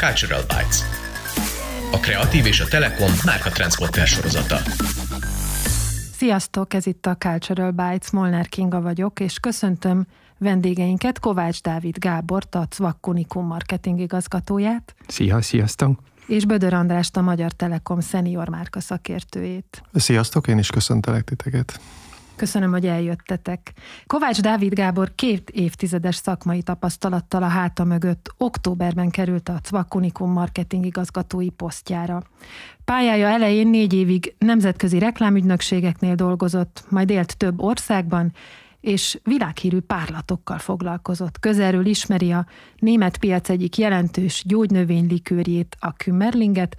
Cultural Bytes. A Kreatív és a Telekom márka transporter sorozata. Sziasztok, ez itt a Cultural Bytes, Molnár Kinga vagyok, és köszöntöm vendégeinket, Kovács Dávid Gábor, a Cvakkunikum marketing igazgatóját. Szia, sziasztok! És Bödör Andrást, a Magyar Telekom szenior márka szakértőjét. Sziasztok, én is köszöntelek titeket. Köszönöm, hogy eljöttetek. Kovács Dávid Gábor két évtizedes szakmai tapasztalattal a háta mögött októberben került a Cvakunikum marketing igazgatói posztjára. Pályája elején négy évig nemzetközi reklámügynökségeknél dolgozott, majd élt több országban, és világhírű párlatokkal foglalkozott. Közelről ismeri a német piac egyik jelentős gyógynövénylikőrjét, a Kümmerlinget,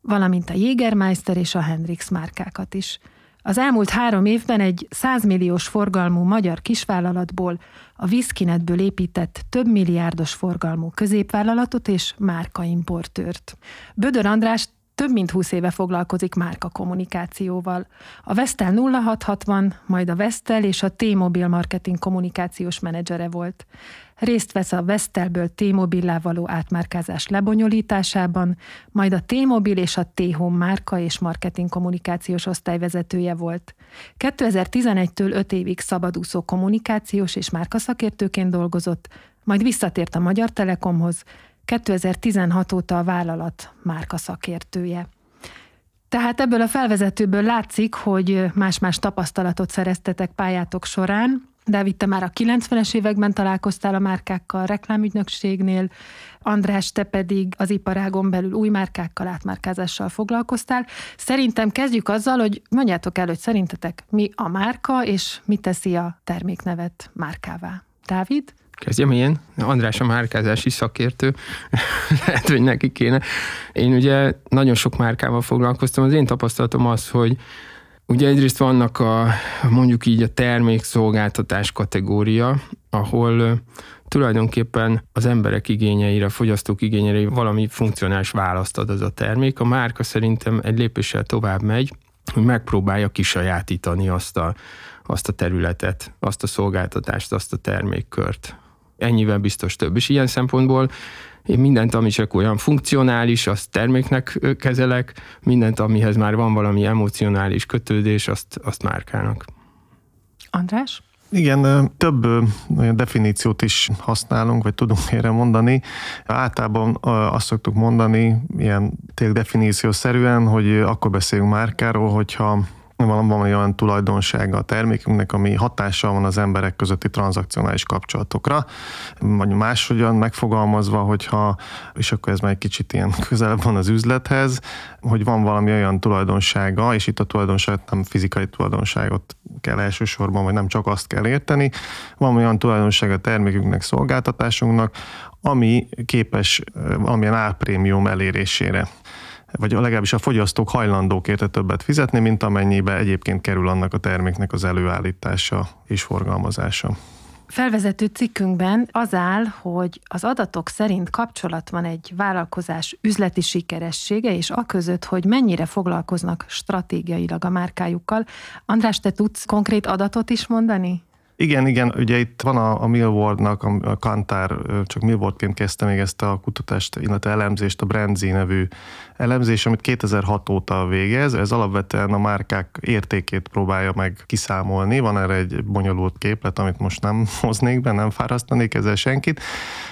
valamint a Jägermeister és a Hendrix márkákat is – az elmúlt három évben egy 100 milliós forgalmú magyar kisvállalatból a Viszkinetből épített több milliárdos forgalmú középvállalatot és márkaimportőrt. Bödör András több mint 20 éve foglalkozik márka kommunikációval. A Vestel 0660, majd a Vestel és a T-Mobile marketing kommunikációs menedzsere volt. Részt vesz a Vestelből T-Mobillá való átmárkázás lebonyolításában, majd a T-Mobile és a T-Home márka és marketing kommunikációs osztályvezetője volt. 2011-től 5 évig szabadúszó kommunikációs és márkaszakértőként dolgozott, majd visszatért a Magyar Telekomhoz, 2016 óta a vállalat márka szakértője. Tehát ebből a felvezetőből látszik, hogy más-más tapasztalatot szereztetek pályátok során. Dávid, te már a 90-es években találkoztál a márkákkal reklámügynökségnél, András, te pedig az iparágon belül új márkákkal, átmárkázással foglalkoztál. Szerintem kezdjük azzal, hogy mondjátok el, hogy szerintetek mi a márka, és mi teszi a terméknevet márkává. Dávid? Kezdjem én, András a márkázási szakértő, lehet, hogy neki kéne. Én ugye nagyon sok márkával foglalkoztam, az én tapasztalatom az, hogy Ugye egyrészt vannak a, mondjuk így a termékszolgáltatás kategória, ahol tulajdonképpen az emberek igényeire, a fogyasztók igényeire valami funkcionális választ ad az a termék. A márka szerintem egy lépéssel tovább megy, hogy megpróbálja kisajátítani azt a, azt a területet, azt a szolgáltatást, azt a termékkört, ennyivel biztos több. És ilyen szempontból én mindent, ami csak olyan funkcionális, azt terméknek kezelek, mindent, amihez már van valami emocionális kötődés, azt, azt márkának. András? Igen, több olyan definíciót is használunk, vagy tudunk erre mondani. Általában azt szoktuk mondani, ilyen tényleg definíciószerűen, hogy akkor beszélünk márkáról, hogyha van valami olyan tulajdonsága a termékünknek, ami hatással van az emberek közötti tranzakcionális kapcsolatokra, vagy máshogyan megfogalmazva, hogyha, és akkor ez már egy kicsit ilyen közelebb van az üzlethez, hogy van valami olyan tulajdonsága, és itt a tulajdonságot nem fizikai tulajdonságot kell elsősorban, vagy nem csak azt kell érteni, van olyan tulajdonsága a termékünknek, szolgáltatásunknak, ami képes valamilyen árprémium elérésére vagy legalábbis a fogyasztók hajlandók érte többet fizetni, mint amennyibe egyébként kerül annak a terméknek az előállítása és forgalmazása. Felvezető cikkünkben az áll, hogy az adatok szerint kapcsolat van egy vállalkozás üzleti sikeressége, és a között, hogy mennyire foglalkoznak stratégiailag a márkájukkal. András, te tudsz konkrét adatot is mondani? Igen, igen, ugye itt van a, a Millwardnak, a Kantár, csak Millwardként kezdte még ezt a kutatást, illetve elemzést, a Brandzi nevű elemzés, amit 2006 óta végez. Ez alapvetően a márkák értékét próbálja meg kiszámolni. Van erre egy bonyolult képlet, amit most nem hoznék be, nem fárasztanék ezzel senkit.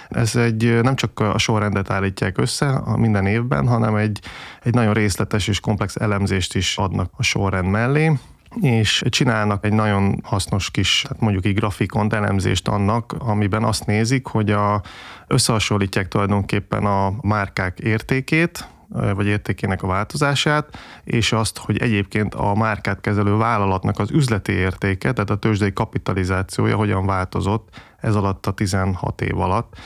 Ez egy nem csak a sorrendet állítják össze minden évben, hanem egy, egy nagyon részletes és komplex elemzést is adnak a sorrend mellé és csinálnak egy nagyon hasznos kis, hát mondjuk egy grafikon elemzést annak, amiben azt nézik, hogy a, összehasonlítják tulajdonképpen a márkák értékét, vagy értékének a változását, és azt, hogy egyébként a márkát kezelő vállalatnak az üzleti értéke, tehát a tőzsdei kapitalizációja hogyan változott ez alatt a 16 év alatt.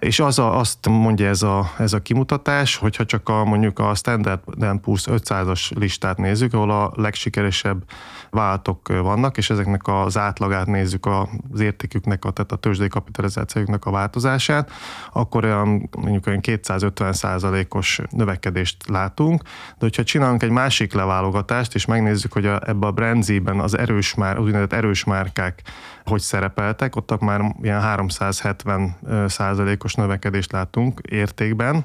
És az a, azt mondja ez a, ez a kimutatás, hogyha csak a, mondjuk a Standard Poor's 500-as listát nézzük, ahol a legsikeresebb váltok vannak, és ezeknek az átlagát nézzük az értéküknek, a, tehát a tőzsdei kapitalizációknak a változását, akkor olyan mondjuk olyan 250 százalékos növekedést látunk, de hogyha csinálunk egy másik leválogatást, és megnézzük, hogy a, ebbe a Brandzi-ben az erős már, úgynevezett erős márkák hogy szerepeltek, ott már ilyen 370 százalékos növekedést látunk értékben,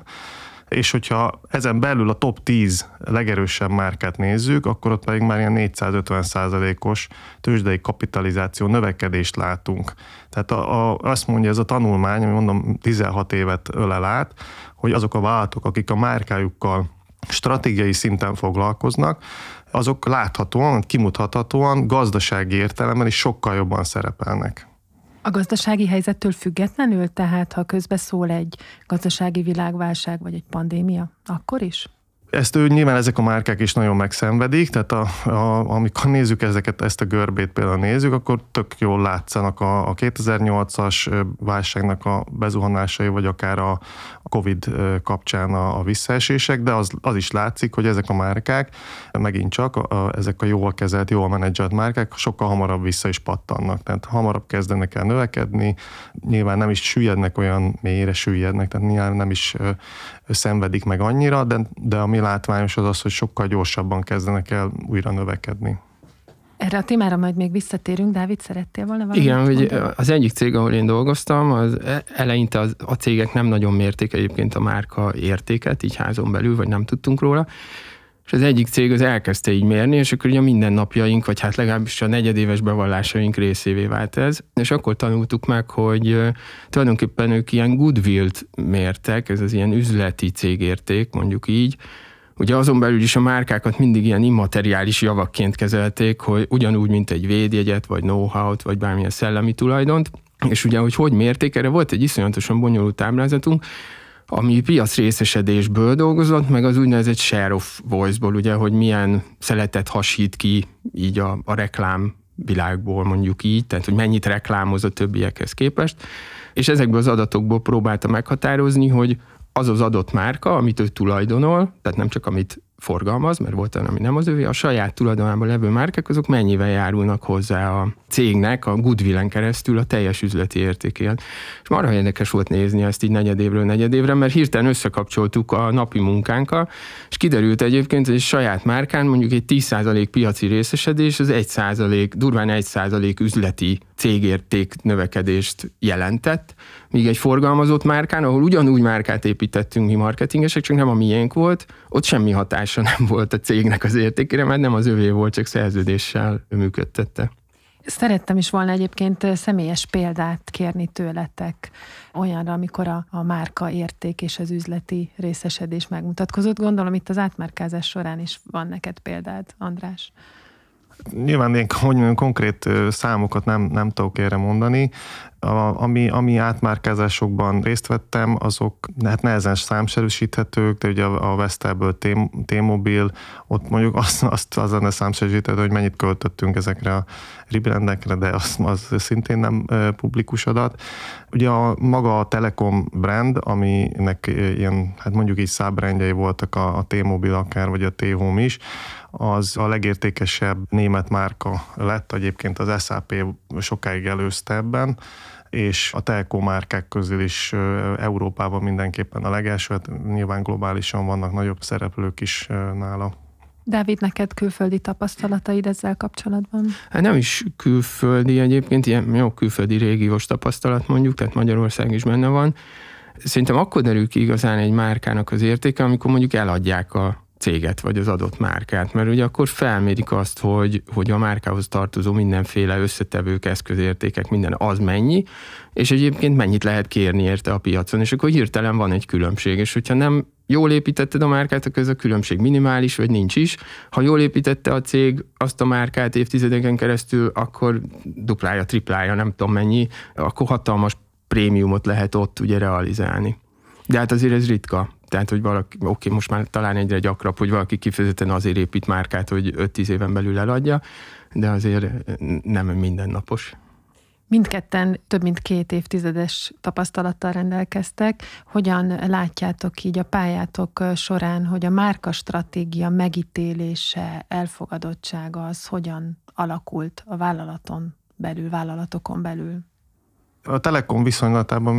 és hogyha ezen belül a top 10 legerősebb márkát nézzük, akkor ott pedig már ilyen 450 százalékos tőzsdei kapitalizáció növekedést látunk. Tehát a, a, azt mondja ez a tanulmány, ami mondom 16 évet ölel át, hogy azok a vállalatok, akik a márkájukkal stratégiai szinten foglalkoznak, azok láthatóan, kimutathatóan gazdasági értelemben is sokkal jobban szerepelnek. A gazdasági helyzettől függetlenül, tehát ha közbe szól egy gazdasági világválság vagy egy pandémia, akkor is? Ezt ő nyilván ezek a márkák is nagyon megszenvedik, tehát a, a, amikor nézzük ezeket, ezt a görbét például nézzük, akkor tök jól látszanak a, a 2008-as válságnak a bezuhanásai, vagy akár a, Covid kapcsán a, a visszaesések, de az, az is látszik, hogy ezek a márkák, megint csak a, a, ezek a jól kezelt, jól menedzselt márkák sokkal hamarabb vissza is pattannak, tehát hamarabb kezdenek el növekedni, nyilván nem is süllyednek olyan mélyre süllyednek, tehát nyilván nem is szenvedik meg annyira, de, de ami látványos az az, hogy sokkal gyorsabban kezdenek el újra növekedni. Erre a témára majd még visszatérünk. Dávid, szerettél volna valamit Igen, hogy az egyik cég, ahol én dolgoztam, az eleinte az, a cégek nem nagyon mérték egyébként a márka értéket, így házon belül, vagy nem tudtunk róla, és az egyik cég az elkezdte így mérni, és akkor ugye a mindennapjaink, vagy hát legalábbis a negyedéves bevallásaink részévé vált ez, és akkor tanultuk meg, hogy tulajdonképpen ők ilyen goodwill-t mértek, ez az ilyen üzleti cégérték, mondjuk így, Ugye azon belül is a márkákat mindig ilyen immateriális javakként kezelték, hogy ugyanúgy, mint egy védjegyet, vagy know-how-t, vagy bármilyen szellemi tulajdont, és ugye, hogy hogy mérték, erre volt egy iszonyatosan bonyolult táblázatunk, ami piac részesedésből dolgozott, meg az úgynevezett share of voice-ból, ugye, hogy milyen szeletet hasít ki így a, a reklám világból mondjuk így, tehát hogy mennyit reklámoz a többiekhez képest, és ezekből az adatokból próbálta meghatározni, hogy az az adott márka, amit ő tulajdonol, tehát nem csak amit forgalmaz, mert volt olyan, ami nem az övé, a saját tulajdonában levő márkák, azok mennyivel járulnak hozzá a cégnek a goodwillen keresztül a teljes üzleti értékén. És marha érdekes volt nézni ezt így negyedévről negyedévre, mert hirtelen összekapcsoltuk a napi munkánkkal, és kiderült egyébként, hogy egy saját márkán mondjuk egy 10% piaci részesedés, az 1% durván 1% üzleti cégérték növekedést jelentett, míg egy forgalmazott márkán, ahol ugyanúgy márkát építettünk mi marketingesek, csak nem a miénk volt, ott semmi hatása nem volt a cégnek az értékére, mert nem az övé volt, csak szerződéssel működtette. Szerettem is volna egyébként személyes példát kérni tőletek olyanra, amikor a, a márka érték és az üzleti részesedés megmutatkozott. Gondolom itt az átmárkázás során is van neked példád, András. Nyilván én hogy mondjam, konkrét számokat nem, nem tudok erre mondani. A, ami, ami átmárkázásokban részt vettem, azok hát nehezen számszerűsíthetők, de ugye a, a Vestelből T-Mobile, ott mondjuk azt, azt az lenne számszerűsíthető, hogy mennyit költöttünk ezekre a rebrandekre, de az, az szintén nem publikus adat. Ugye a maga a Telekom brand, aminek ilyen, hát mondjuk így szábrendjei voltak a, a T-Mobile akár, vagy a T-Home is, az a legértékesebb német márka lett, egyébként az SAP sokáig előzte ebben, és a telkó márkák közül is Európában mindenképpen a legelső, hát nyilván globálisan vannak nagyobb szereplők is nála. Dávid, neked külföldi tapasztalataid ezzel kapcsolatban? Hát nem is külföldi egyébként, ilyen jó külföldi régiós tapasztalat mondjuk, tehát Magyarország is benne van. Szerintem akkor derül ki igazán egy márkának az értéke, amikor mondjuk eladják a céget, vagy az adott márkát, mert ugye akkor felmérik azt, hogy, hogy a márkához tartozó mindenféle összetevők, eszközértékek, minden az mennyi, és egyébként mennyit lehet kérni érte a piacon, és akkor hirtelen van egy különbség, és hogyha nem jól építetted a márkát, akkor ez a különbség minimális, vagy nincs is. Ha jól építette a cég azt a márkát évtizedeken keresztül, akkor duplája, triplája, nem tudom mennyi, akkor hatalmas prémiumot lehet ott ugye realizálni. De hát azért ez ritka. Tehát, hogy valaki, oké, most már talán egyre gyakrabb, hogy valaki kifejezetten azért épít márkát, hogy 5-10 éven belül eladja, de azért nem mindennapos. Mindketten több mint két évtizedes tapasztalattal rendelkeztek. Hogyan látjátok így a pályátok során, hogy a márka stratégia megítélése, elfogadottsága az hogyan alakult a vállalaton belül, vállalatokon belül? A Telekom viszonylatában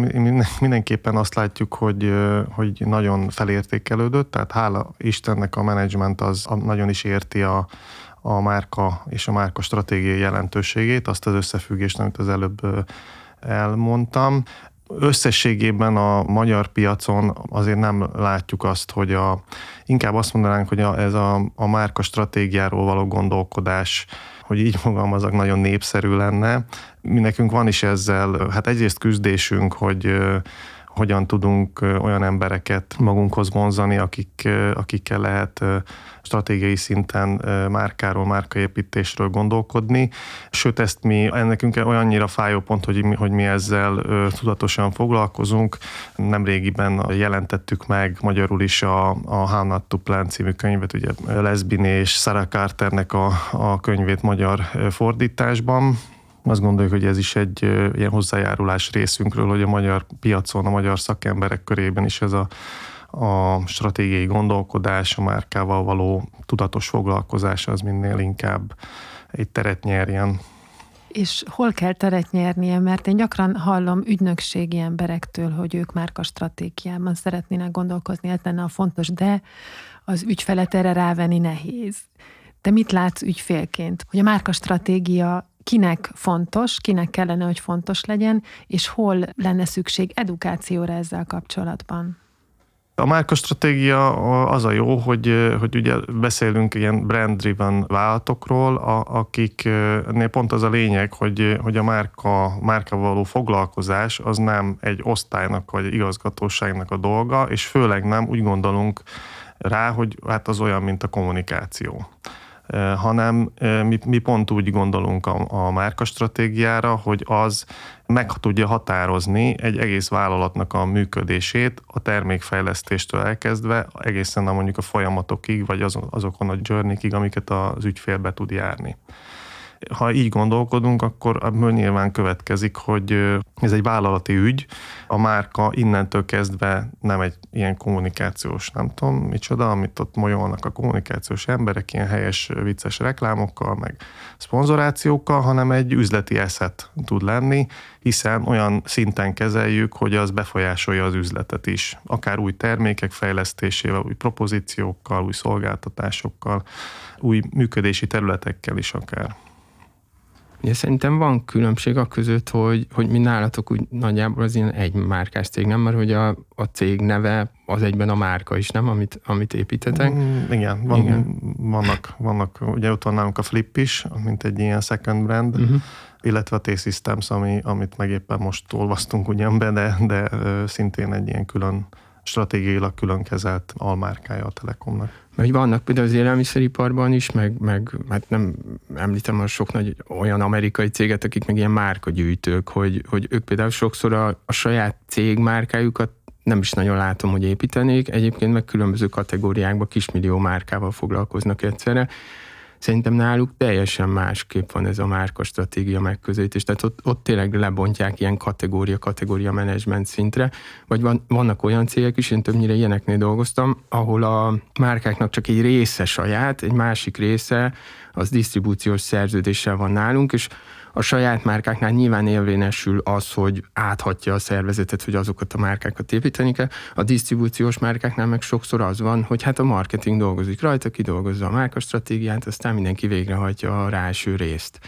mindenképpen azt látjuk, hogy, hogy nagyon felértékelődött, tehát hála Istennek a menedzsment az nagyon is érti a, a márka és a márka stratégiai jelentőségét, azt az összefüggést, amit az előbb elmondtam. összességében a magyar piacon azért nem látjuk azt, hogy a, inkább azt mondanánk, hogy a, ez a, a márka stratégiáról való gondolkodás, hogy így fogalmazok, nagyon népszerű lenne. Mi nekünk van is ezzel, hát egyrészt küzdésünk, hogy hogyan tudunk olyan embereket magunkhoz vonzani, akik, akikkel lehet stratégiai szinten márkáról, márkaépítésről gondolkodni. Sőt, ezt mi, nekünk olyannyira fájó pont, hogy mi, hogy mi ezzel tudatosan foglalkozunk. Nemrégiben jelentettük meg magyarul is a, a How Not to Plan című könyvet, ugye Lesbin és Sarah Carternek a, a könyvét magyar fordításban azt gondoljuk, hogy ez is egy ilyen hozzájárulás részünkről, hogy a magyar piacon, a magyar szakemberek körében is ez a, a stratégiai gondolkodás, a márkával való tudatos foglalkozás az minél inkább egy teret nyerjen. És hol kell teret nyernie? Mert én gyakran hallom ügynökségi emberektől, hogy ők márka stratégiában szeretnének gondolkozni, ez lenne a fontos, de az ügyfelet erre rávenni nehéz. Te mit látsz ügyfélként? Hogy a márka stratégia kinek fontos, kinek kellene, hogy fontos legyen, és hol lenne szükség edukációra ezzel kapcsolatban? A márkastratégia az a jó, hogy, hogy ugye beszélünk ilyen brand-driven vállalatokról, akiknél pont az a lényeg, hogy, hogy a márka, márka való foglalkozás az nem egy osztálynak vagy igazgatóságnak a dolga, és főleg nem úgy gondolunk rá, hogy hát az olyan, mint a kommunikáció hanem mi, mi pont úgy gondolunk a, a márkastratégiára, hogy az meg tudja határozni egy egész vállalatnak a működését, a termékfejlesztéstől elkezdve egészen a mondjuk a folyamatokig, vagy azon, azokon a journeykig, amiket az ügyfél be tud járni ha így gondolkodunk, akkor ebből nyilván következik, hogy ez egy vállalati ügy, a márka innentől kezdve nem egy ilyen kommunikációs, nem tudom micsoda, amit ott molyolnak a kommunikációs emberek, ilyen helyes, vicces reklámokkal, meg szponzorációkkal, hanem egy üzleti eszet tud lenni, hiszen olyan szinten kezeljük, hogy az befolyásolja az üzletet is, akár új termékek fejlesztésével, új propozíciókkal, új szolgáltatásokkal, új működési területekkel is akár. Ugye szerintem van különbség a között, hogy, hogy mi nálatok úgy nagyjából az ilyen egy márkás cég, nem? Mert hogy a, a cég neve az egyben a márka is, nem? Amit, amit építetek. Mm, igen, van, igen, vannak, vannak, ugye ott van nálunk a Flip is, mint egy ilyen second brand, uh-huh. illetve a T-Systems, ami, amit meg éppen most olvasztunk ugyan be, de, de szintén egy ilyen külön stratégiailag külön kezelt almárkája a Telekomnak. Mert vannak például az élelmiszeriparban is, meg, meg hát nem említem a sok nagy olyan amerikai céget, akik meg ilyen márkagyűjtők, hogy, hogy ők például sokszor a, a saját cég márkájukat nem is nagyon látom, hogy építenék, egyébként meg különböző kategóriákban kismillió márkával foglalkoznak egyszerre, Szerintem náluk teljesen másképp van ez a márka stratégia megközelítés. Tehát ott, ott tényleg lebontják ilyen kategória, kategória menedzsment szintre, vagy van, vannak olyan cégek is, én többnyire ilyeneknél dolgoztam, ahol a márkáknak csak egy része saját, egy másik része az disztribúciós szerződéssel van nálunk, és a saját márkáknál nyilván érvényesül az, hogy áthatja a szervezetet, hogy azokat a márkákat építeni kell. A disztribúciós márkáknál meg sokszor az van, hogy hát a marketing dolgozik rajta, kidolgozza a márkastratégiát, aztán mindenki végrehajtja a ráső részt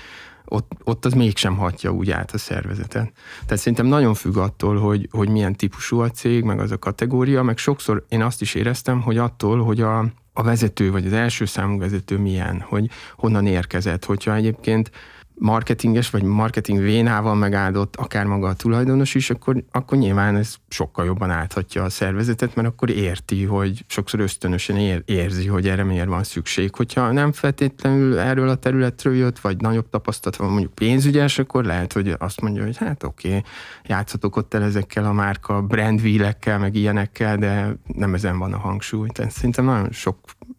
ott, ott az mégsem hatja úgy át a szervezetet. Tehát szerintem nagyon függ attól, hogy, hogy milyen típusú a cég, meg az a kategória, meg sokszor én azt is éreztem, hogy attól, hogy a, a vezető, vagy az első számú vezető milyen, hogy honnan érkezett, hogyha egyébként marketinges vagy marketing vénával megáldott akár maga a tulajdonos is, akkor, akkor nyilván ez sokkal jobban áthatja a szervezetet, mert akkor érti, hogy sokszor ösztönösen ér, érzi, hogy erre miért van szükség. Hogyha nem feltétlenül erről a területről jött, vagy nagyobb tapasztalat van mondjuk pénzügyes, akkor lehet, hogy azt mondja, hogy hát oké, okay, játszhatok ott el ezekkel a márka brandvílekkel, meg ilyenekkel, de nem ezen van a hangsúly. Tehát szerintem nagyon sok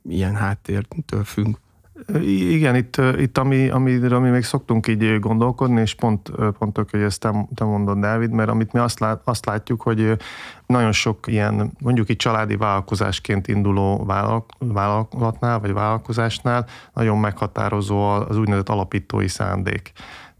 ilyen háttértől függ. Igen, itt, itt ami, amiről mi még szoktunk így gondolkodni, és pont, pont tök, hogy ezt te, te mondod, Dávid, mert amit mi azt, lát, azt látjuk, hogy nagyon sok ilyen, mondjuk így családi vállalkozásként induló vállalatnál, vagy vállalkozásnál nagyon meghatározó az úgynevezett alapítói szándék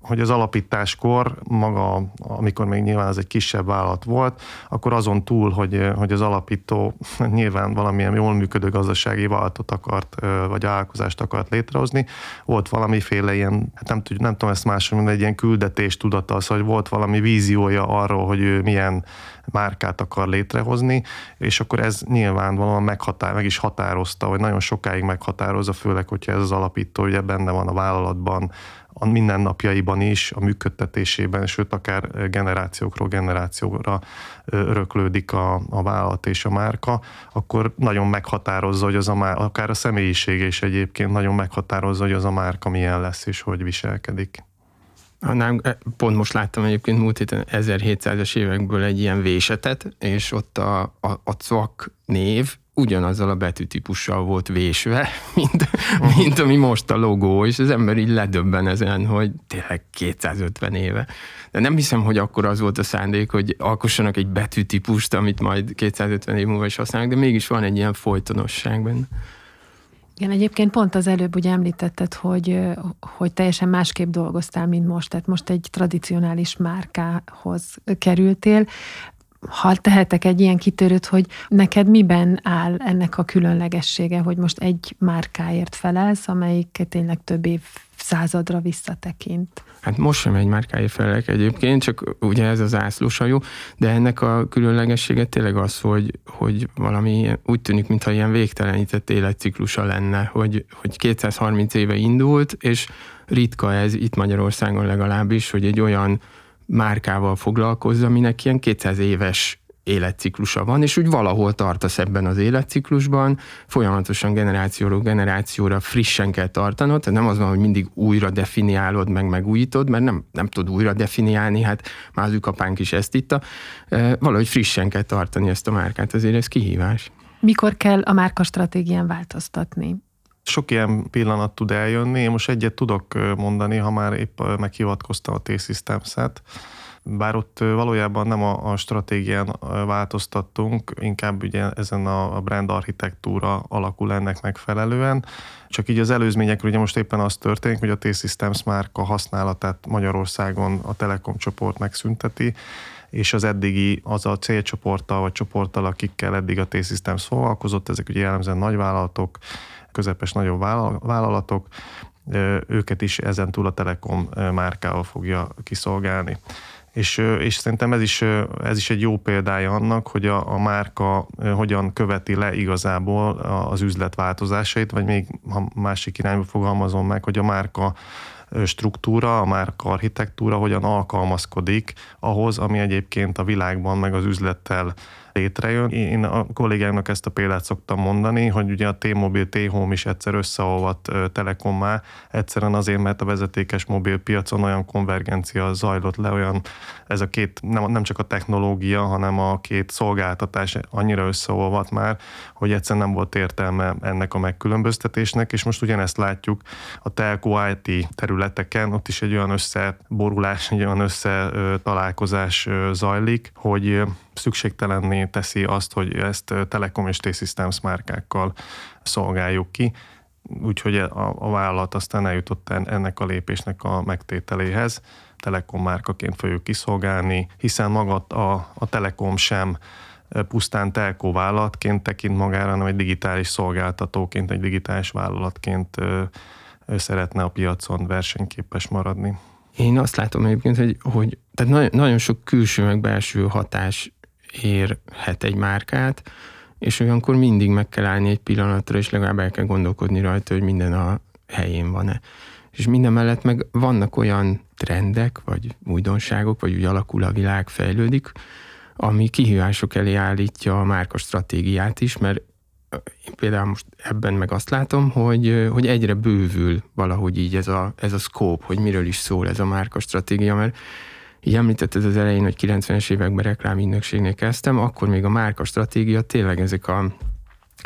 hogy az alapításkor maga, amikor még nyilván az egy kisebb vállalat volt, akkor azon túl, hogy, hogy az alapító nyilván valamilyen jól működő gazdasági vállalatot akart, vagy vállalkozást akart létrehozni, volt valamiféle ilyen, hát nem, nem tudom ezt máshogy mondani, egy ilyen küldetés tudata, az, hogy volt valami víziója arról, hogy ő milyen márkát akar létrehozni, és akkor ez nyilvánvalóan meghatár, meg is határozta, vagy nagyon sokáig meghatározza, főleg, hogyha ez az alapító ugye benne van a vállalatban, a mindennapjaiban is, a működtetésében, sőt akár generációkról generációra öröklődik a, a vállalat és a márka, akkor nagyon meghatározza, hogy az a márka, akár a személyiség is egyébként nagyon meghatározza, hogy az a márka milyen lesz és hogy viselkedik. Nem, e, pont most láttam egyébként múlt héten 1700-es évekből egy ilyen vésetet, és ott a, a, a CVAK név ugyanazzal a betűtípussal volt vésve, mint, mint ami most a logó, és az ember így ledöbben ezen, hogy tényleg 250 éve. De nem hiszem, hogy akkor az volt a szándék, hogy alkossanak egy betűtípust, amit majd 250 év múlva is használnak, de mégis van egy ilyen folytonosság benne. Igen, egyébként pont az előbb ugye említetted, hogy, hogy teljesen másképp dolgoztál, mint most, tehát most egy tradicionális márkához kerültél. Ha tehetek egy ilyen kitörőt, hogy neked miben áll ennek a különlegessége, hogy most egy márkáért felelsz, amelyik tényleg több év századra visszatekint. Hát most sem egy márkáért felelek egyébként, csak ugye ez az ászlósajó, de ennek a különlegessége tényleg az, hogy, hogy valami úgy tűnik, mintha ilyen végtelenített életciklusa lenne, hogy, hogy 230 éve indult, és ritka ez itt Magyarországon legalábbis, hogy egy olyan márkával foglalkozza, aminek ilyen 200 éves életciklusa van, és úgy valahol tartasz ebben az életciklusban, folyamatosan generációról generációra frissen kell tartanod, tehát nem az van, hogy mindig újra definiálod, meg megújítod, mert nem, nem tud újra definiálni, hát már az apánk is ezt itta, valahogy frissen kell tartani ezt a márkát, azért ez kihívás. Mikor kell a márka stratégián változtatni? Sok ilyen pillanat tud eljönni. Én most egyet tudok mondani, ha már épp meghivatkoztam a T-Systems-et bár ott valójában nem a, a stratégián változtattunk, inkább ugye ezen a brand architektúra alakul ennek megfelelően. Csak így az előzményekről ugye most éppen az történik, hogy a T-Systems márka használatát Magyarországon a Telekom csoport megszünteti, és az eddigi, az a célcsoporttal vagy csoporttal, akikkel eddig a T-Systems foglalkozott, ezek ugye jellemzően nagyvállalatok, közepes nagyobb vállalatok, őket is ezen túl a Telekom márkával fogja kiszolgálni. És, és szerintem ez is, ez is egy jó példája annak, hogy a, a márka hogyan követi le igazából az üzlet változásait, vagy még ha másik irányba fogalmazom meg, hogy a márka struktúra, a márka architektúra hogyan alkalmazkodik ahhoz, ami egyébként a világban meg az üzlettel létrejön. Én a kollégámnak ezt a példát szoktam mondani, hogy ugye a T-Mobile, T-Home is egyszer összeolvadt Telekommá, egyszerűen azért, mert a vezetékes mobil piacon olyan konvergencia zajlott le, olyan ez a két, nem, nem csak a technológia, hanem a két szolgáltatás annyira összeolvadt már, hogy egyszerűen nem volt értelme ennek a megkülönböztetésnek, és most ugyanezt látjuk a telco IT területeken, ott is egy olyan összeborulás, egy olyan összetalálkozás zajlik, hogy szükségtelenné teszi azt, hogy ezt Telekom és T-Systems márkákkal szolgáljuk ki, úgyhogy a, a vállalat aztán eljutott ennek a lépésnek a megtételéhez. Telekom márkaként fogjuk kiszolgálni, hiszen maga a, a Telekom sem pusztán telkó vállalatként tekint magára, hanem egy digitális szolgáltatóként, egy digitális vállalatként szeretne a piacon versenyképes maradni. Én azt látom egyébként, hogy, hogy tehát nagyon, nagyon sok külső meg belső hatás érhet egy márkát, és olyankor mindig meg kell állni egy pillanatra, és legalább el kell gondolkodni rajta, hogy minden a helyén van-e. És minden mellett meg vannak olyan trendek, vagy újdonságok, vagy úgy alakul a világ, fejlődik, ami kihívások elé állítja a márka stratégiát is, mert én például most ebben meg azt látom, hogy, hogy egyre bővül valahogy így ez a, ez a scope, hogy miről is szól ez a márka stratégia, mert így említetted az elején, hogy 90-es években reklámügynökségnél kezdtem, akkor még a márka stratégia tényleg ezek a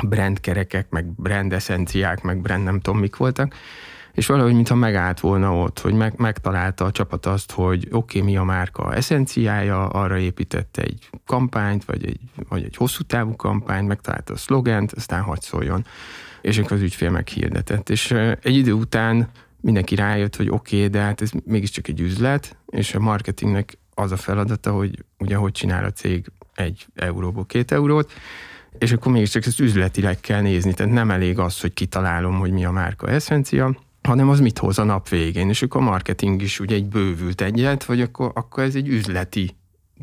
brandkerekek, meg brand eszenciák, meg brand nem tudom mik voltak, és valahogy mintha megállt volna ott, hogy meg, megtalálta a csapat azt, hogy oké, okay, mi a márka eszenciája, arra építette egy kampányt, vagy egy, vagy egy hosszú távú kampányt, megtalálta a szlogent, aztán hagy szóljon. És akkor az ügyfél meghirdetett. És egy idő után mindenki rájött, hogy oké, okay, de hát ez mégiscsak egy üzlet, és a marketingnek az a feladata, hogy ugye hogy csinál a cég egy euróból két eurót, és akkor mégiscsak ezt üzletileg kell nézni, tehát nem elég az, hogy kitalálom, hogy mi a márka eszencia, hanem az mit hoz a nap végén, és akkor a marketing is ugye egy bővült egyet, vagy akkor, akkor ez egy üzleti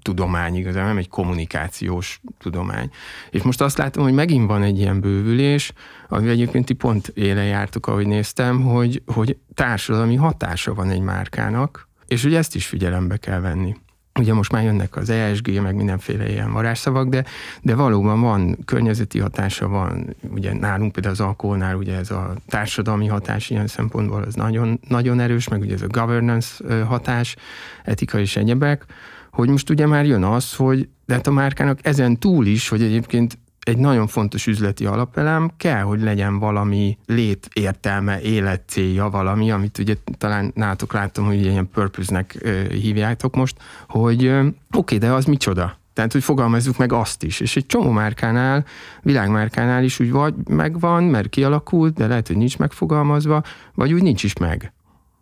tudomány igazán, nem egy kommunikációs tudomány. És most azt látom, hogy megint van egy ilyen bővülés, ami egyébként pont éle jártuk, ahogy néztem, hogy, hogy társadalmi hatása van egy márkának, és hogy ezt is figyelembe kell venni. Ugye most már jönnek az ESG, meg mindenféle ilyen varázsszavak, de, de valóban van környezeti hatása, van ugye nálunk például az alkoholnál ugye ez a társadalmi hatás ilyen szempontból az nagyon, nagyon erős, meg ugye ez a governance hatás, etika és egyebek, hogy most ugye már jön az, hogy de hát a márkának ezen túl is, hogy egyébként egy nagyon fontos üzleti alapelem, kell, hogy legyen valami létértelme, életcélja, valami, amit ugye talán nátok láttam, hogy ilyen purpose-nek hívjátok most, hogy oké, okay, de az micsoda? Tehát, hogy fogalmazzuk meg azt is. És egy csomó márkánál, világmárkánál is úgy vagy megvan, mert kialakult, de lehet, hogy nincs megfogalmazva, vagy úgy nincs is meg.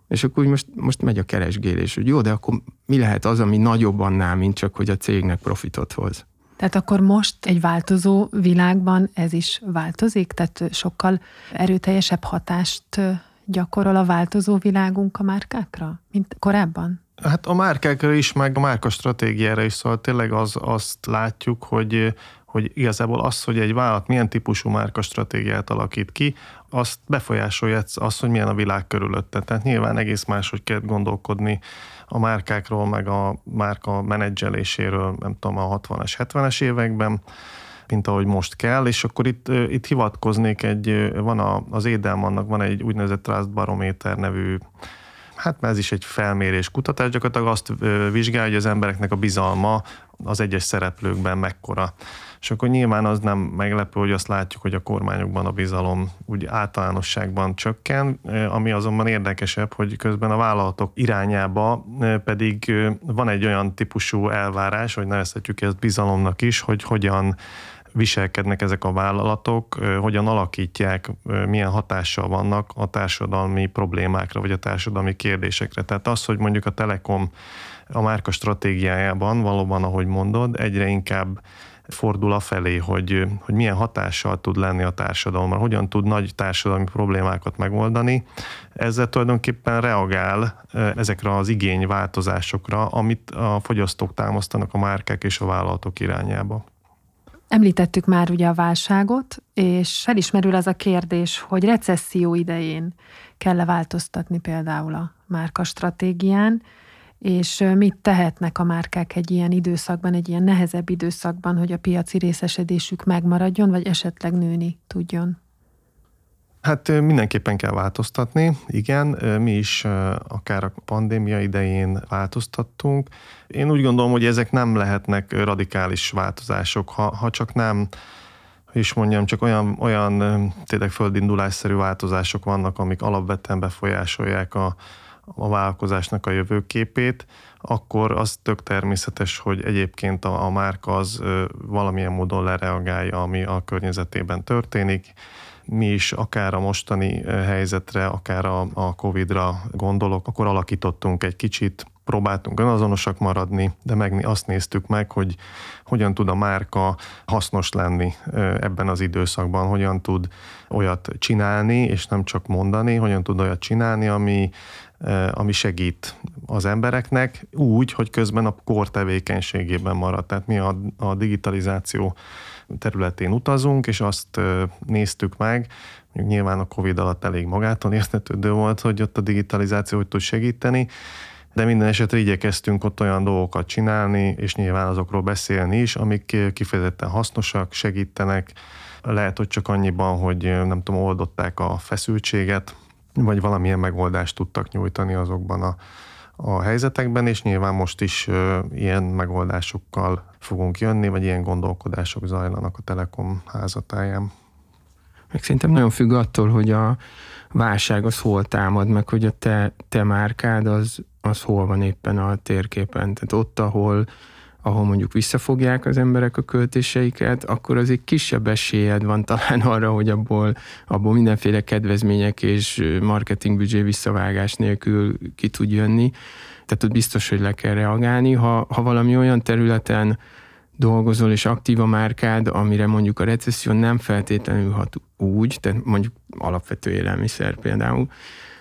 És akkor úgy most, most megy a keresgélés, hogy jó, de akkor mi lehet az, ami nagyobb annál, mint csak, hogy a cégnek profitot hoz. Tehát akkor most egy változó világban ez is változik? Tehát sokkal erőteljesebb hatást gyakorol a változó világunk a márkákra, mint korábban? Hát a márkákra is, meg a márka stratégiára is, szóval tényleg az, azt látjuk, hogy hogy igazából az, hogy egy vállalat milyen típusú márka stratégiát alakít ki, azt befolyásolja az, hogy milyen a világ körülötte. Tehát nyilván egész máshogy kell gondolkodni a márkákról, meg a márka menedzseléséről, nem tudom, a 60-as, 70-es években, mint ahogy most kell, és akkor itt, itt hivatkoznék egy, van a, az Édelmannak van egy úgynevezett Trust Barométer nevű hát ez is egy felmérés kutatás, gyakorlatilag azt vizsgálja, hogy az embereknek a bizalma az egyes szereplőkben mekkora. És akkor nyilván az nem meglepő, hogy azt látjuk, hogy a kormányokban a bizalom úgy általánosságban csökken, ami azonban érdekesebb, hogy közben a vállalatok irányába pedig van egy olyan típusú elvárás, hogy nevezhetjük ezt bizalomnak is, hogy hogyan viselkednek ezek a vállalatok, hogyan alakítják, milyen hatással vannak a társadalmi problémákra, vagy a társadalmi kérdésekre. Tehát az, hogy mondjuk a Telekom a márka stratégiájában valóban, ahogy mondod, egyre inkább fordul afelé, hogy, hogy milyen hatással tud lenni a társadalomra, hogyan tud nagy társadalmi problémákat megoldani. Ezzel tulajdonképpen reagál ezekre az igényváltozásokra, amit a fogyasztók támasztanak a márkák és a vállalatok irányába. Említettük már ugye a válságot, és felismerül az a kérdés, hogy recesszió idején kell-e változtatni például a márka stratégián, és mit tehetnek a márkák egy ilyen időszakban, egy ilyen nehezebb időszakban, hogy a piaci részesedésük megmaradjon, vagy esetleg nőni tudjon? Hát mindenképpen kell változtatni, igen, mi is akár a pandémia idején változtattunk. Én úgy gondolom, hogy ezek nem lehetnek radikális változások, ha, ha csak nem is mondjam, csak olyan, olyan tényleg földindulásszerű változások vannak, amik alapvetően befolyásolják a, a vállalkozásnak a jövőképét, akkor az tök természetes, hogy egyébként a, a márka az valamilyen módon lereagálja, ami a környezetében történik. Mi is akár a mostani helyzetre, akár a, a Covid-ra gondolok, akkor alakítottunk egy kicsit próbáltunk önazonosak maradni, de meg azt néztük meg, hogy hogyan tud a márka hasznos lenni ebben az időszakban, hogyan tud olyat csinálni, és nem csak mondani, hogyan tud olyat csinálni, ami, ami segít az embereknek úgy, hogy közben a kor tevékenységében marad. Tehát mi a, a digitalizáció területén utazunk, és azt néztük meg, mondjuk nyilván a Covid alatt elég magától értetődő volt, hogy ott a digitalizáció hogy tud segíteni, de minden esetre igyekeztünk ott olyan dolgokat csinálni, és nyilván azokról beszélni is, amik kifejezetten hasznosak, segítenek, lehet, hogy csak annyiban, hogy nem tudom, oldották a feszültséget, vagy valamilyen megoldást tudtak nyújtani azokban a, a helyzetekben, és nyilván most is ilyen megoldásokkal fogunk jönni, vagy ilyen gondolkodások zajlanak a Telekom házatáján. Meg szerintem nagyon függ attól, hogy a válság az hol támad, meg hogy a te, te márkád az, az hol van éppen a térképen. Tehát ott, ahol ahol mondjuk visszafogják az emberek a költéseiket, akkor azért kisebb esélyed van talán arra, hogy abból, abból mindenféle kedvezmények és marketingbüdzsé visszavágás nélkül ki tud jönni. Tehát ott biztos, hogy le kell reagálni. Ha, ha valami olyan területen dolgozol és aktív a márkád, amire mondjuk a recesszió nem feltétlenül hat úgy, tehát mondjuk alapvető élelmiszer például,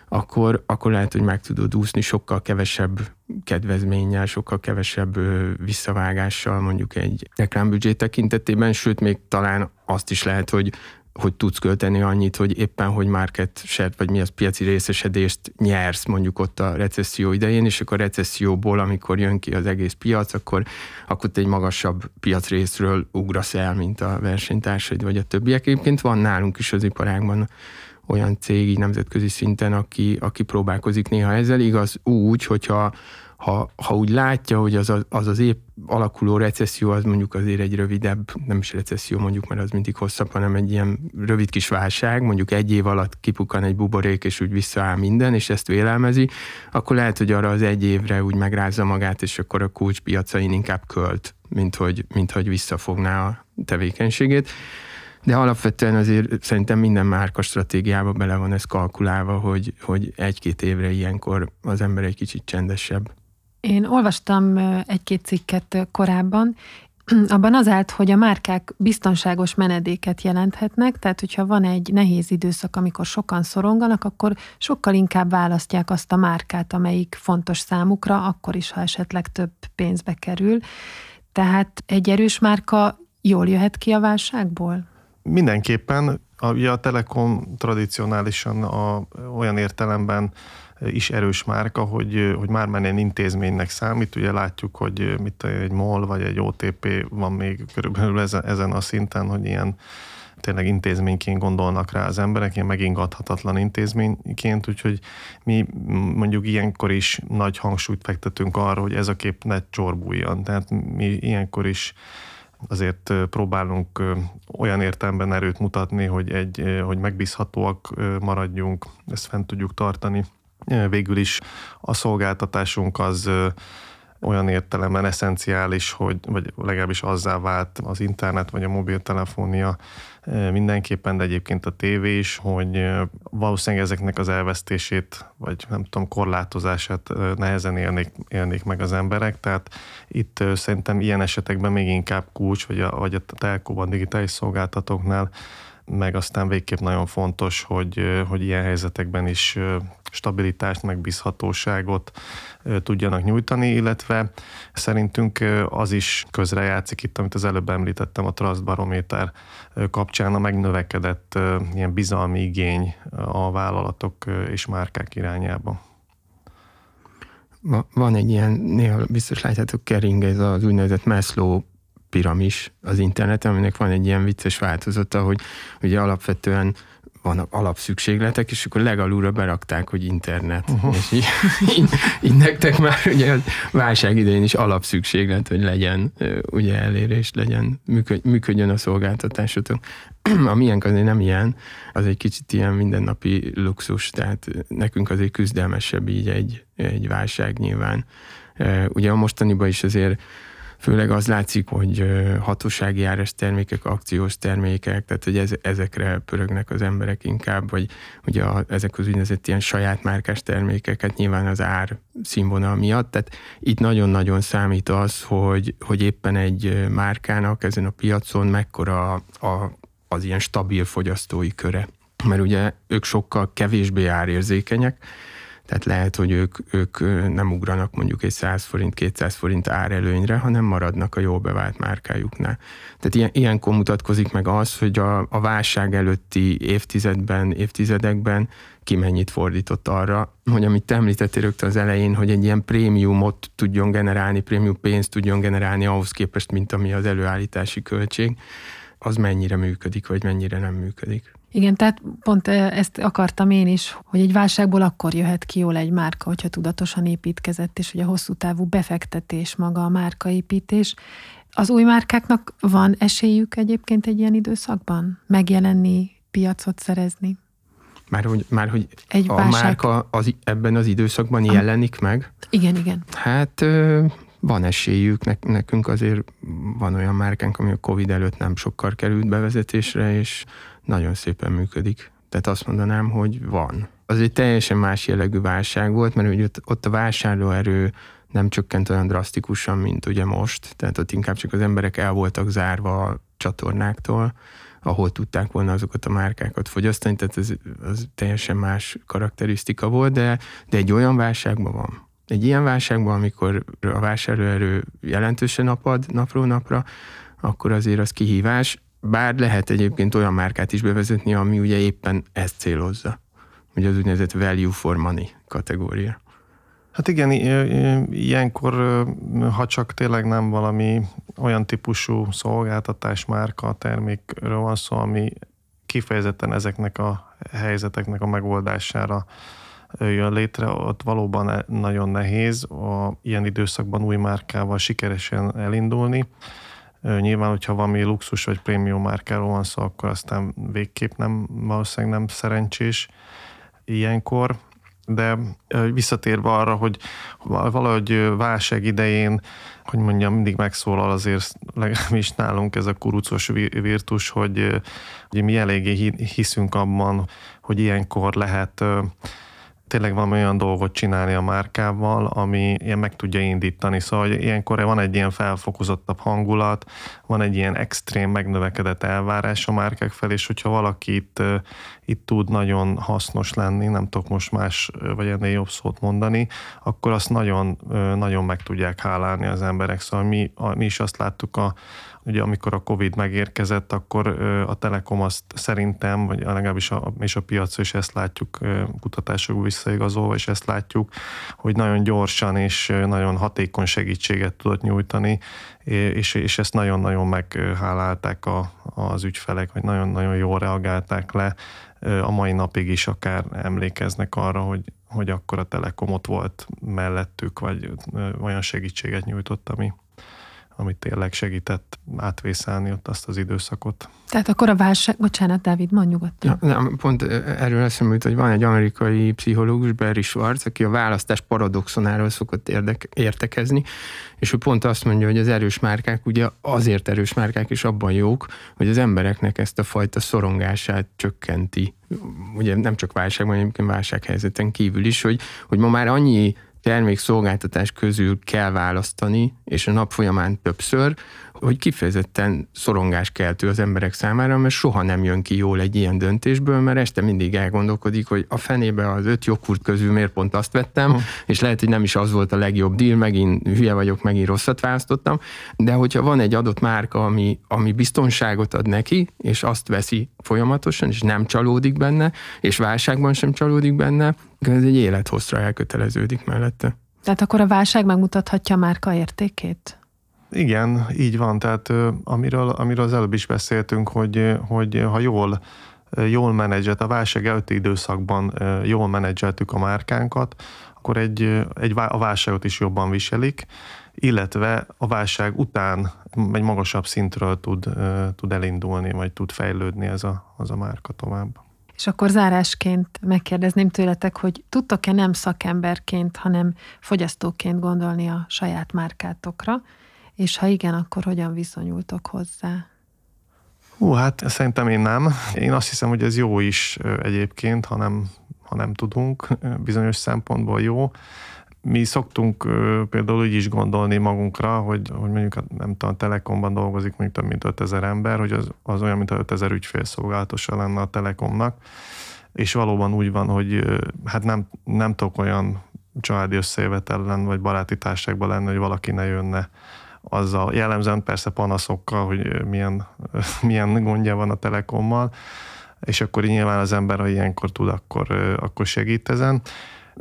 akkor, akkor lehet, hogy meg tudod úszni sokkal kevesebb kedvezménnyel, sokkal kevesebb visszavágással mondjuk egy reklámbüdzsé tekintetében, sőt még talán azt is lehet, hogy hogy tudsz költeni annyit, hogy éppen, hogy market share, vagy mi az piaci részesedést nyersz mondjuk ott a recesszió idején, és akkor a recesszióból, amikor jön ki az egész piac, akkor, akkor te egy magasabb piacrészről ugrasz el, mint a versenytársaid, vagy a többiek. Egyébként van nálunk is az iparágban olyan cég nemzetközi szinten, aki, aki próbálkozik néha ezzel, igaz úgy, hogyha ha, ha úgy látja, hogy az, az az épp alakuló recesszió, az mondjuk azért egy rövidebb, nem is recesszió mondjuk, mert az mindig hosszabb, hanem egy ilyen rövid kis válság, mondjuk egy év alatt kipukkan egy buborék, és úgy visszaáll minden, és ezt vélelmezi, akkor lehet, hogy arra az egy évre úgy megrázza magát, és akkor a kulcspiacain inkább költ, mint hogy, mint hogy visszafogná a tevékenységét. De alapvetően azért szerintem minden márka stratégiába bele van ez kalkulálva, hogy, hogy egy-két évre ilyenkor az ember egy kicsit csendesebb. Én olvastam egy-két cikket korábban, abban az állt, hogy a márkák biztonságos menedéket jelenthetnek, tehát hogyha van egy nehéz időszak, amikor sokan szoronganak, akkor sokkal inkább választják azt a márkát, amelyik fontos számukra, akkor is, ha esetleg több pénzbe kerül. Tehát egy erős márka jól jöhet ki a válságból? Mindenképpen. A, a Telekom tradicionálisan a, olyan értelemben is erős márka, hogy, hogy már menjen intézménynek számít. Ugye látjuk, hogy mit egy MOL vagy egy OTP van még körülbelül ezen, ezen a szinten, hogy ilyen tényleg intézményként gondolnak rá az emberek, ilyen megingathatatlan intézményként, úgyhogy mi mondjuk ilyenkor is nagy hangsúlyt fektetünk arra, hogy ez a kép ne csorbuljon. Tehát mi ilyenkor is azért próbálunk olyan értelemben erőt mutatni, hogy, egy, hogy megbízhatóak maradjunk, ezt fent tudjuk tartani. Végül is a szolgáltatásunk az olyan értelemben eszenciális, hogy, vagy legalábbis azzá vált az internet vagy a mobiltelefonia mindenképpen, de egyébként a tévé is, hogy valószínűleg ezeknek az elvesztését, vagy nem tudom, korlátozását nehezen élnék, élnék meg az emberek, tehát itt szerintem ilyen esetekben még inkább kulcs, vagy a, vagy a telkóban, digitális szolgáltatóknál meg aztán végképp nagyon fontos, hogy, hogy ilyen helyzetekben is stabilitást, megbízhatóságot tudjanak nyújtani, illetve szerintünk az is közrejátszik itt, amit az előbb említettem a Trust Barométer kapcsán a megnövekedett ilyen bizalmi igény a vállalatok és márkák irányába. Van egy ilyen, néha biztos látjátok, kering, ez az úgynevezett Maslow piramis az interneten, aminek van egy ilyen vicces változata, hogy ugye alapvetően vannak alapszükségletek, és akkor legalulra berakták, hogy internet. Uh-huh. És így, így, így nektek már ugye a válság idején is alapszükséglet, hogy legyen ugye elérés, legyen, működjön a szolgáltatásotok. A miénk azért nem ilyen, az egy kicsit ilyen mindennapi luxus, tehát nekünk azért küzdelmesebb így egy, egy válság nyilván. Ugye a mostaniban is azért főleg az látszik, hogy hatósági áras termékek, akciós termékek, tehát hogy ez, ezekre pörögnek az emberek inkább, vagy ugye a, ezek az úgynevezett ilyen saját márkás termékeket nyilván az ár színvonal miatt, tehát itt nagyon-nagyon számít az, hogy, hogy éppen egy márkának ezen a piacon mekkora a, az ilyen stabil fogyasztói köre. Mert ugye ők sokkal kevésbé árérzékenyek, tehát lehet, hogy ők, ők nem ugranak mondjuk egy 100 forint, 200 forint árelőnyre, hanem maradnak a jól bevált márkájuknál. Tehát ilyen, ilyenkor mutatkozik meg az, hogy a, a válság előtti évtizedben, évtizedekben ki mennyit fordított arra, hogy amit te említettél rögtön az elején, hogy egy ilyen prémiumot tudjon generálni, prémium pénzt tudjon generálni ahhoz képest, mint ami az előállítási költség, az mennyire működik, vagy mennyire nem működik. Igen, tehát pont ezt akartam én is, hogy egy válságból akkor jöhet ki jól egy márka, hogyha tudatosan építkezett, és hogy a hosszú távú befektetés maga a márkaépítés. Az új márkáknak van esélyük egyébként egy ilyen időszakban megjelenni, piacot szerezni? Már hogy, már, hogy egy a válság... márka az, ebben az időszakban a... jelenik meg? Igen, igen. Hát van esélyük, nekünk azért van olyan márkánk, ami a Covid előtt nem sokkal került bevezetésre, és nagyon szépen működik. Tehát azt mondanám, hogy van. Az egy teljesen más jellegű válság volt, mert ugye ott a vásárlóerő nem csökkent olyan drasztikusan, mint ugye most, tehát ott inkább csak az emberek el voltak zárva a csatornáktól, ahol tudták volna azokat a márkákat fogyasztani, tehát ez, ez teljesen más karakterisztika volt, de, de egy olyan válságban van. Egy ilyen válságban, amikor a vásárlóerő jelentősen apad napról napra, akkor azért az kihívás, bár lehet egyébként olyan márkát is bevezetni, ami ugye éppen ezt célozza. Ugye az úgynevezett value for money kategória. Hát igen, ilyenkor, ha csak tényleg nem valami olyan típusú szolgáltatás, márka, termékről van szó, ami kifejezetten ezeknek a helyzeteknek a megoldására jön létre, ott valóban nagyon nehéz a ilyen időszakban új márkával sikeresen elindulni. Nyilván, hogyha valami luxus vagy prémium márkáról van szó, akkor aztán végképp nem, valószínűleg nem szerencsés ilyenkor de visszatérve arra, hogy valahogy válság idején, hogy mondjam, mindig megszólal azért legalábbis nálunk ez a kurucos virtus, hogy, hogy mi eléggé hiszünk abban, hogy ilyenkor lehet tényleg valami olyan dolgot csinálni a márkával, ami ilyen meg tudja indítani. Szóval hogy ilyenkor van egy ilyen felfokozottabb hangulat, van egy ilyen extrém megnövekedett elvárás a márkák felé, és hogyha valaki itt, itt tud nagyon hasznos lenni, nem tudok most más vagy ennél jobb szót mondani, akkor azt nagyon, nagyon meg tudják hálálni az emberek. Szóval mi, mi is azt láttuk a, Ugye amikor a Covid megérkezett, akkor a Telekom azt szerintem, vagy legalábbis a, és a piac is ezt látjuk kutatások visszaigazolva, és ezt látjuk, hogy nagyon gyorsan és nagyon hatékony segítséget tudott nyújtani, és, és ezt nagyon-nagyon meghálálták a, az ügyfelek, vagy nagyon-nagyon jól reagálták le. A mai napig is akár emlékeznek arra, hogy, hogy akkor a Telekom ott volt mellettük, vagy olyan segítséget nyújtott, ami, amit tényleg segített átvészelni ott azt az időszakot. Tehát akkor a válság, bocsánat, Dávid, mondj nyugodtan. Ja, nem, pont erről eszembe jut, hogy van egy amerikai pszichológus, Barry Schwartz, aki a választás paradoxonáról szokott érdek, értekezni, és ő pont azt mondja, hogy az erős márkák ugye azért erős márkák is abban jók, hogy az embereknek ezt a fajta szorongását csökkenti. Ugye nem csak válságban, egyébként válsághelyzeten kívül is, hogy, hogy ma már annyi termékszolgáltatás közül kell választani, és a nap folyamán többször, hogy kifejezetten szorongás keltő az emberek számára, mert soha nem jön ki jól egy ilyen döntésből, mert este mindig elgondolkodik, hogy a fenébe az öt joghurt közül miért pont azt vettem, uh. és lehet, hogy nem is az volt a legjobb deal, megint hülye vagyok, megint rosszat választottam, de hogyha van egy adott márka, ami, ami biztonságot ad neki, és azt veszi folyamatosan, és nem csalódik benne, és válságban sem csalódik benne, ez egy élethosszra elköteleződik mellette. Tehát akkor a válság megmutathatja a márka értékét? Igen, így van. Tehát amiről, amiről az előbb is beszéltünk, hogy, hogy ha jól jól menedzselt, a válság előtti időszakban jól menedzseltük a márkánkat, akkor egy, egy, a válságot is jobban viselik, illetve a válság után egy magasabb szintről tud, tud elindulni, vagy tud fejlődni ez a, az a márka tovább. És akkor zárásként megkérdezném tőletek, hogy tudtok-e nem szakemberként, hanem fogyasztóként gondolni a saját márkátokra, és ha igen, akkor hogyan viszonyultok hozzá? Hú, hát szerintem én nem. Én azt hiszem, hogy ez jó is egyébként, ha nem, ha nem tudunk, bizonyos szempontból jó. Mi szoktunk például úgy is gondolni magunkra, hogy, hogy mondjuk nem tudom, a Telekomban dolgozik mondjuk több mint 5000 ember, hogy az, az olyan, mint a 5000 ügyfélszolgálatosa lenne a Telekomnak, és valóban úgy van, hogy hát nem, nem tudok olyan családi összejövetelen vagy baráti társaságban lenni, hogy valaki ne jönne azzal jellemzően persze panaszokkal, hogy milyen, milyen gondja van a Telekommal, és akkor nyilván az ember, ha ilyenkor tud, akkor, akkor segít ezen.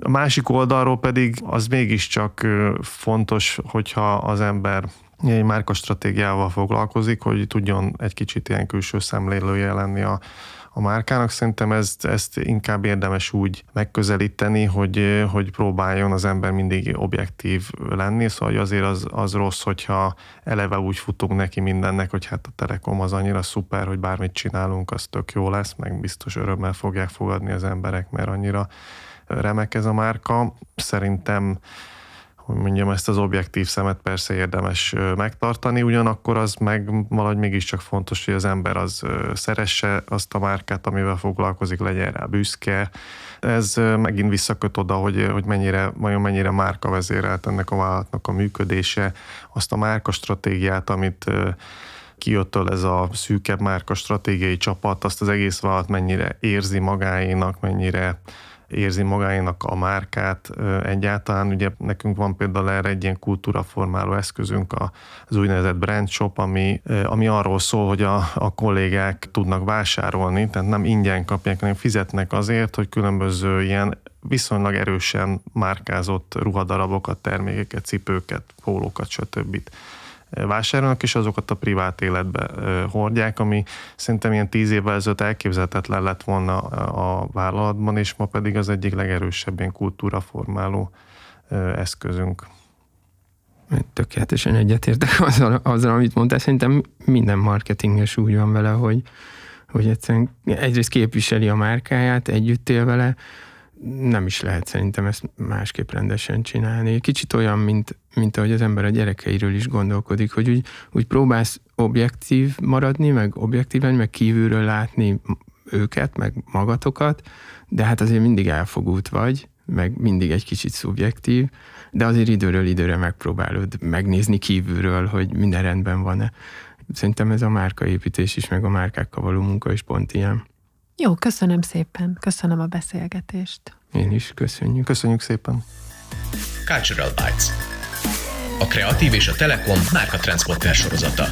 A másik oldalról pedig az mégiscsak fontos, hogyha az ember egy márkastratégiával foglalkozik, hogy tudjon egy kicsit ilyen külső szemlélője lenni a, a márkának. Szerintem ezt, ezt inkább érdemes úgy megközelíteni, hogy, hogy próbáljon az ember mindig objektív lenni, szóval hogy azért az, az rossz, hogyha eleve úgy futunk neki mindennek, hogy hát a Telekom az annyira szuper, hogy bármit csinálunk, az tök jó lesz, meg biztos örömmel fogják fogadni az emberek, mert annyira remek ez a márka. Szerintem hogy mondjam, ezt az objektív szemet persze érdemes megtartani, ugyanakkor az meg valahogy mégiscsak fontos, hogy az ember az szeresse azt a márkát, amivel foglalkozik, legyen rá büszke. Ez megint visszaköt oda, hogy, hogy mennyire, vajon mennyire márka vezérelt ennek a vállalatnak a működése, azt a márka stratégiát, amit kijöttől ez a szűkebb márka stratégiai csapat, azt az egész vállalat mennyire érzi magáénak, mennyire érzi magáénak a márkát egyáltalán. Ugye nekünk van például erre egy ilyen kultúraformáló eszközünk, az úgynevezett brand shop, ami, ami arról szól, hogy a, a kollégák tudnak vásárolni, tehát nem ingyen kapják, hanem fizetnek azért, hogy különböző ilyen viszonylag erősen márkázott ruhadarabokat, termékeket, cipőket, pólókat, stb vásárolnak, és azokat a privát életbe hordják, ami szerintem ilyen tíz évvel ezelőtt elképzelhetetlen lett volna a vállalatban, és ma pedig az egyik legerősebb ilyen kultúraformáló eszközünk. Tökéletesen egyetértek azzal, azzal, amit mondtál. Szerintem minden marketinges úgy van vele, hogy, hogy egyszerűen egyrészt képviseli a márkáját, együtt él vele, nem is lehet szerintem ezt másképp rendesen csinálni. Kicsit olyan, mint, mint ahogy az ember a gyerekeiről is gondolkodik, hogy úgy, úgy próbálsz objektív maradni, meg objektív lenni, meg kívülről látni őket, meg magatokat, de hát azért mindig elfogult vagy, meg mindig egy kicsit szubjektív, de azért időről időre megpróbálod megnézni kívülről, hogy minden rendben van-e. Szerintem ez a márkaépítés is, meg a márkákkal való munka is pont ilyen. Jó, köszönöm szépen. Köszönöm a beszélgetést. Én is köszönjük. Köszönjük szépen. Cultural Bites. A Kreatív és a Telekom márka transporter sorozata.